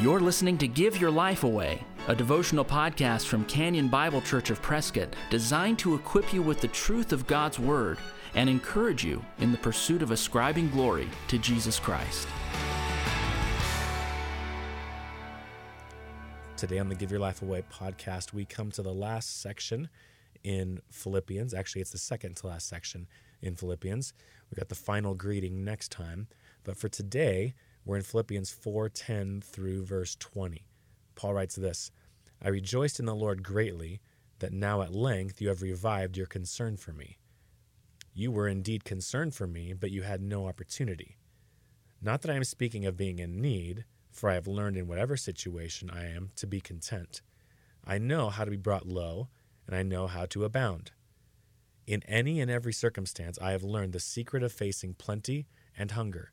You're listening to Give Your Life Away, a devotional podcast from Canyon Bible Church of Prescott designed to equip you with the truth of God's Word and encourage you in the pursuit of ascribing glory to Jesus Christ. Today on the Give Your Life Away podcast, we come to the last section in Philippians. Actually, it's the second to last section in Philippians. We got the final greeting next time. But for today, we're in Philippians 4:10 through verse 20. Paul writes this: I rejoiced in the Lord greatly that now at length you have revived your concern for me. You were indeed concerned for me, but you had no opportunity. Not that I am speaking of being in need, for I have learned in whatever situation I am to be content. I know how to be brought low, and I know how to abound. In any and every circumstance, I have learned the secret of facing plenty and hunger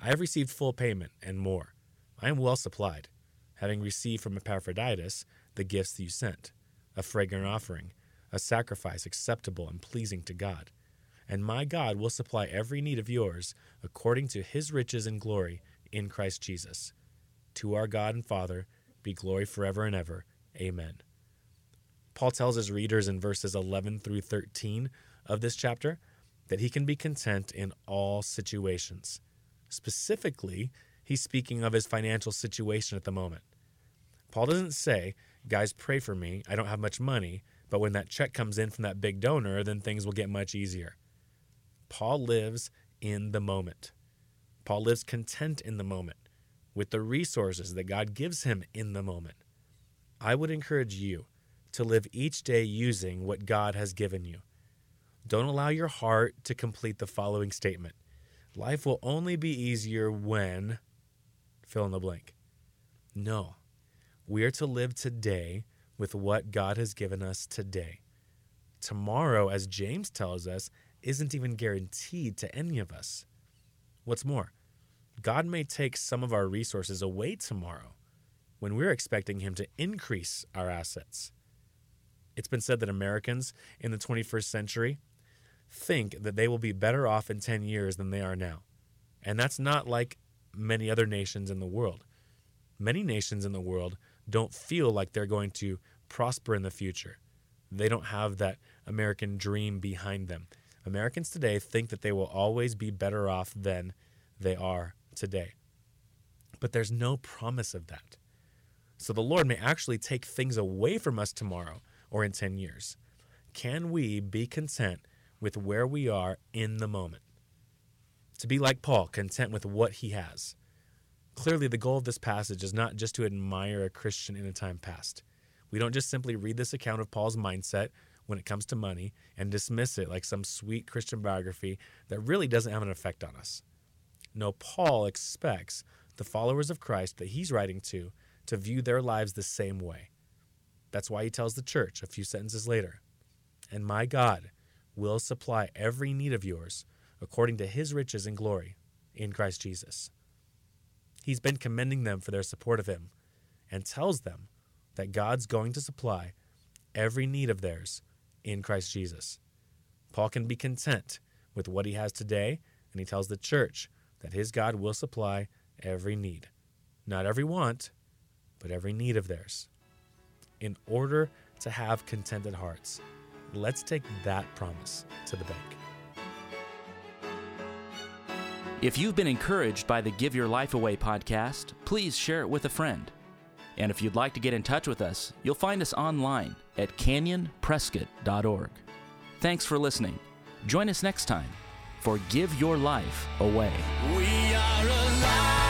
I have received full payment and more. I am well supplied, having received from Epaphroditus the gifts you sent a fragrant offering, a sacrifice acceptable and pleasing to God. And my God will supply every need of yours according to his riches and glory in Christ Jesus. To our God and Father be glory forever and ever. Amen. Paul tells his readers in verses 11 through 13 of this chapter that he can be content in all situations. Specifically, he's speaking of his financial situation at the moment. Paul doesn't say, Guys, pray for me. I don't have much money, but when that check comes in from that big donor, then things will get much easier. Paul lives in the moment. Paul lives content in the moment with the resources that God gives him in the moment. I would encourage you to live each day using what God has given you. Don't allow your heart to complete the following statement Life will only be easier when fill in the blank. No. We are to live today with what God has given us today. Tomorrow, as James tells us, isn't even guaranteed to any of us. What's more, God may take some of our resources away tomorrow when we're expecting Him to increase our assets. It's been said that Americans in the 21st century think that they will be better off in 10 years than they are now. And that's not like many other nations in the world. Many nations in the world don't feel like they're going to prosper in the future. They don't have that American dream behind them. Americans today think that they will always be better off than they are today. But there's no promise of that. So the Lord may actually take things away from us tomorrow or in 10 years. Can we be content with where we are in the moment. To be like Paul, content with what he has. Clearly, the goal of this passage is not just to admire a Christian in a time past. We don't just simply read this account of Paul's mindset when it comes to money and dismiss it like some sweet Christian biography that really doesn't have an effect on us. No, Paul expects the followers of Christ that he's writing to to view their lives the same way. That's why he tells the church a few sentences later, And my God, will supply every need of yours according to his riches and glory in Christ Jesus. He's been commending them for their support of him and tells them that God's going to supply every need of theirs in Christ Jesus. Paul can be content with what he has today, and he tells the church that his God will supply every need. Not every want, but every need of theirs. In order to have contented hearts, Let's take that promise to the bank. If you've been encouraged by the Give Your Life Away podcast, please share it with a friend. And if you'd like to get in touch with us, you'll find us online at canyonprescott.org. Thanks for listening. Join us next time for Give Your Life Away. We are alive.